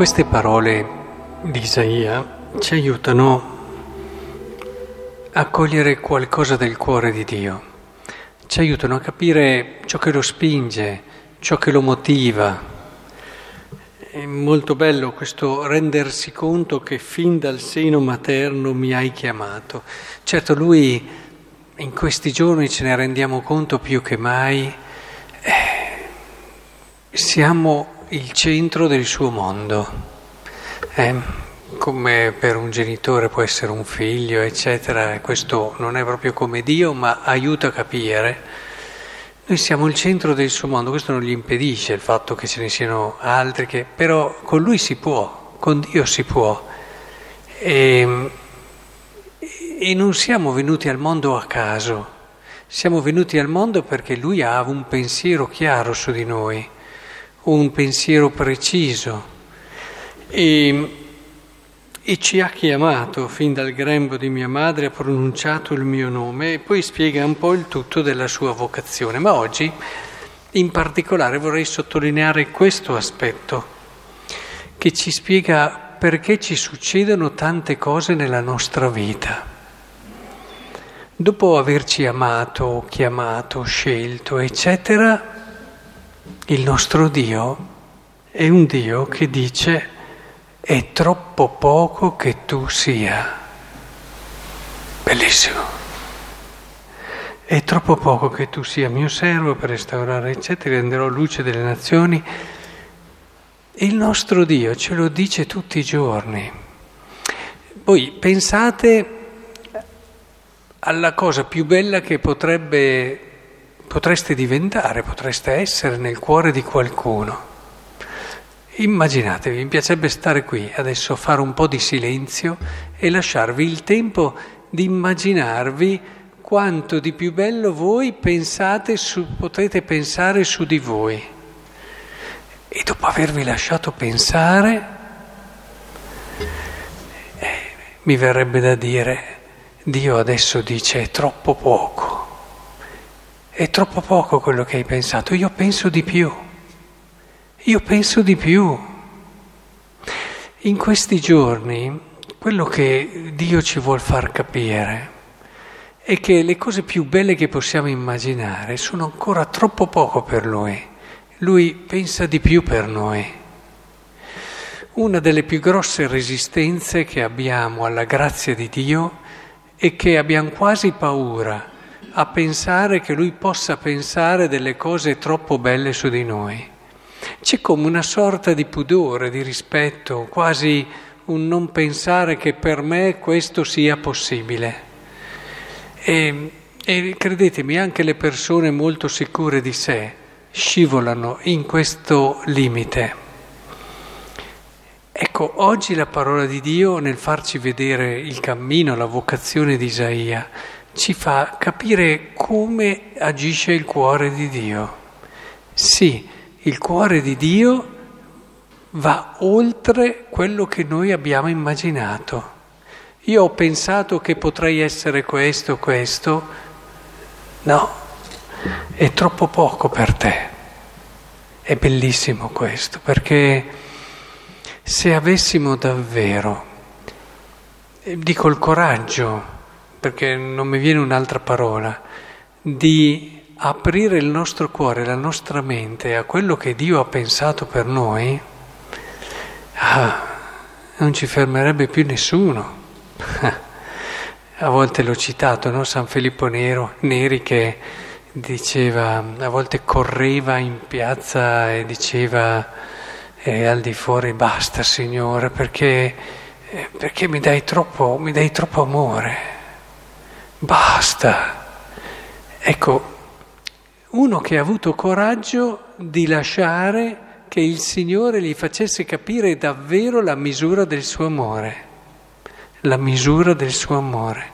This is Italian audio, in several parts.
Queste parole di Isaia ci aiutano a cogliere qualcosa del cuore di Dio, ci aiutano a capire ciò che lo spinge, ciò che lo motiva. È molto bello questo rendersi conto che fin dal seno materno mi hai chiamato. Certo, lui in questi giorni ce ne rendiamo conto più che mai, eh, siamo il centro del suo mondo. Eh, come per un genitore può essere un figlio, eccetera, questo non è proprio come Dio, ma aiuta a capire. Noi siamo il centro del suo mondo, questo non gli impedisce il fatto che ce ne siano altri, che, però con lui si può, con Dio si può. E, e non siamo venuti al mondo a caso, siamo venuti al mondo perché lui ha un pensiero chiaro su di noi un pensiero preciso e, e, ci ha chiamato fin dal grembo di mia madre, ha pronunciato il mio nome e poi spiega un po' il tutto della sua vocazione. Ma oggi in particolare vorrei sottolineare questo aspetto che ci spiega perché ci succedono tante cose nella nostra vita. Dopo averci amato, chiamato, scelto, eccetera, il nostro Dio è un Dio che dice è troppo poco che tu sia. Bellissimo. È troppo poco che tu sia mio servo per restaurare, eccetera, renderò luce delle nazioni. Il nostro Dio ce lo dice tutti i giorni. Voi pensate alla cosa più bella che potrebbe potreste diventare, potreste essere nel cuore di qualcuno. Immaginatevi, mi piacerebbe stare qui adesso, fare un po' di silenzio e lasciarvi il tempo di immaginarvi quanto di più bello voi pensate su, potete pensare su di voi. E dopo avervi lasciato pensare, eh, mi verrebbe da dire, Dio adesso dice troppo poco è troppo poco quello che hai pensato, io penso di più, io penso di più. In questi giorni quello che Dio ci vuol far capire è che le cose più belle che possiamo immaginare sono ancora troppo poco per Lui. Lui pensa di più per noi. Una delle più grosse resistenze che abbiamo alla grazia di Dio è che abbiamo quasi paura a pensare che lui possa pensare delle cose troppo belle su di noi. C'è come una sorta di pudore, di rispetto, quasi un non pensare che per me questo sia possibile. E, e credetemi, anche le persone molto sicure di sé scivolano in questo limite. Ecco, oggi la parola di Dio nel farci vedere il cammino, la vocazione di Isaia, ci fa capire come agisce il cuore di Dio. Sì, il cuore di Dio va oltre quello che noi abbiamo immaginato. Io ho pensato che potrei essere questo, questo. No, è troppo poco per te. È bellissimo questo, perché se avessimo davvero, dico il coraggio, perché non mi viene un'altra parola, di aprire il nostro cuore, la nostra mente a quello che Dio ha pensato per noi, ah, non ci fermerebbe più nessuno. a volte l'ho citato, no? San Filippo Nero, Neri che diceva, a volte correva in piazza e diceva eh, al di fuori basta Signore perché, eh, perché mi, dai troppo, mi dai troppo amore. Basta. Ecco, uno che ha avuto coraggio di lasciare che il Signore gli facesse capire davvero la misura del suo amore, la misura del suo amore.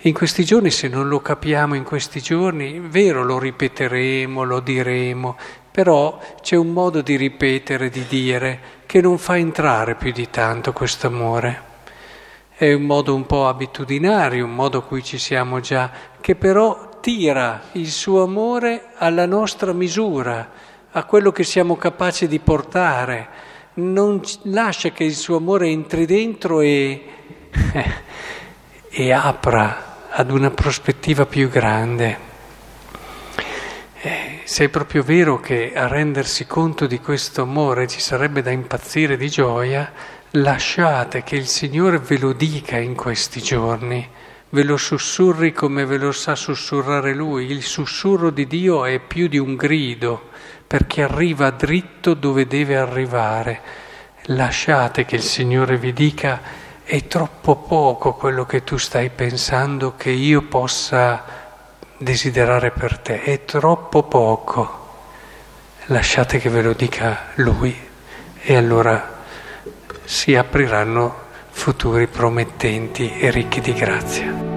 In questi giorni, se non lo capiamo in questi giorni, è vero, lo ripeteremo, lo diremo, però c'è un modo di ripetere, di dire, che non fa entrare più di tanto questo amore è un modo un po' abitudinario, un modo a cui ci siamo già, che però tira il suo amore alla nostra misura, a quello che siamo capaci di portare, non lascia che il suo amore entri dentro e, e apra ad una prospettiva più grande. Se è proprio vero che a rendersi conto di questo amore ci sarebbe da impazzire di gioia, lasciate che il Signore ve lo dica in questi giorni, ve lo sussurri come ve lo sa sussurrare Lui. Il sussurro di Dio è più di un grido, perché arriva dritto dove deve arrivare. Lasciate che il Signore vi dica è troppo poco quello che tu stai pensando che io possa desiderare per te, è troppo poco. Lasciate che ve lo dica Lui e allora si apriranno futuri promettenti e ricchi di grazia.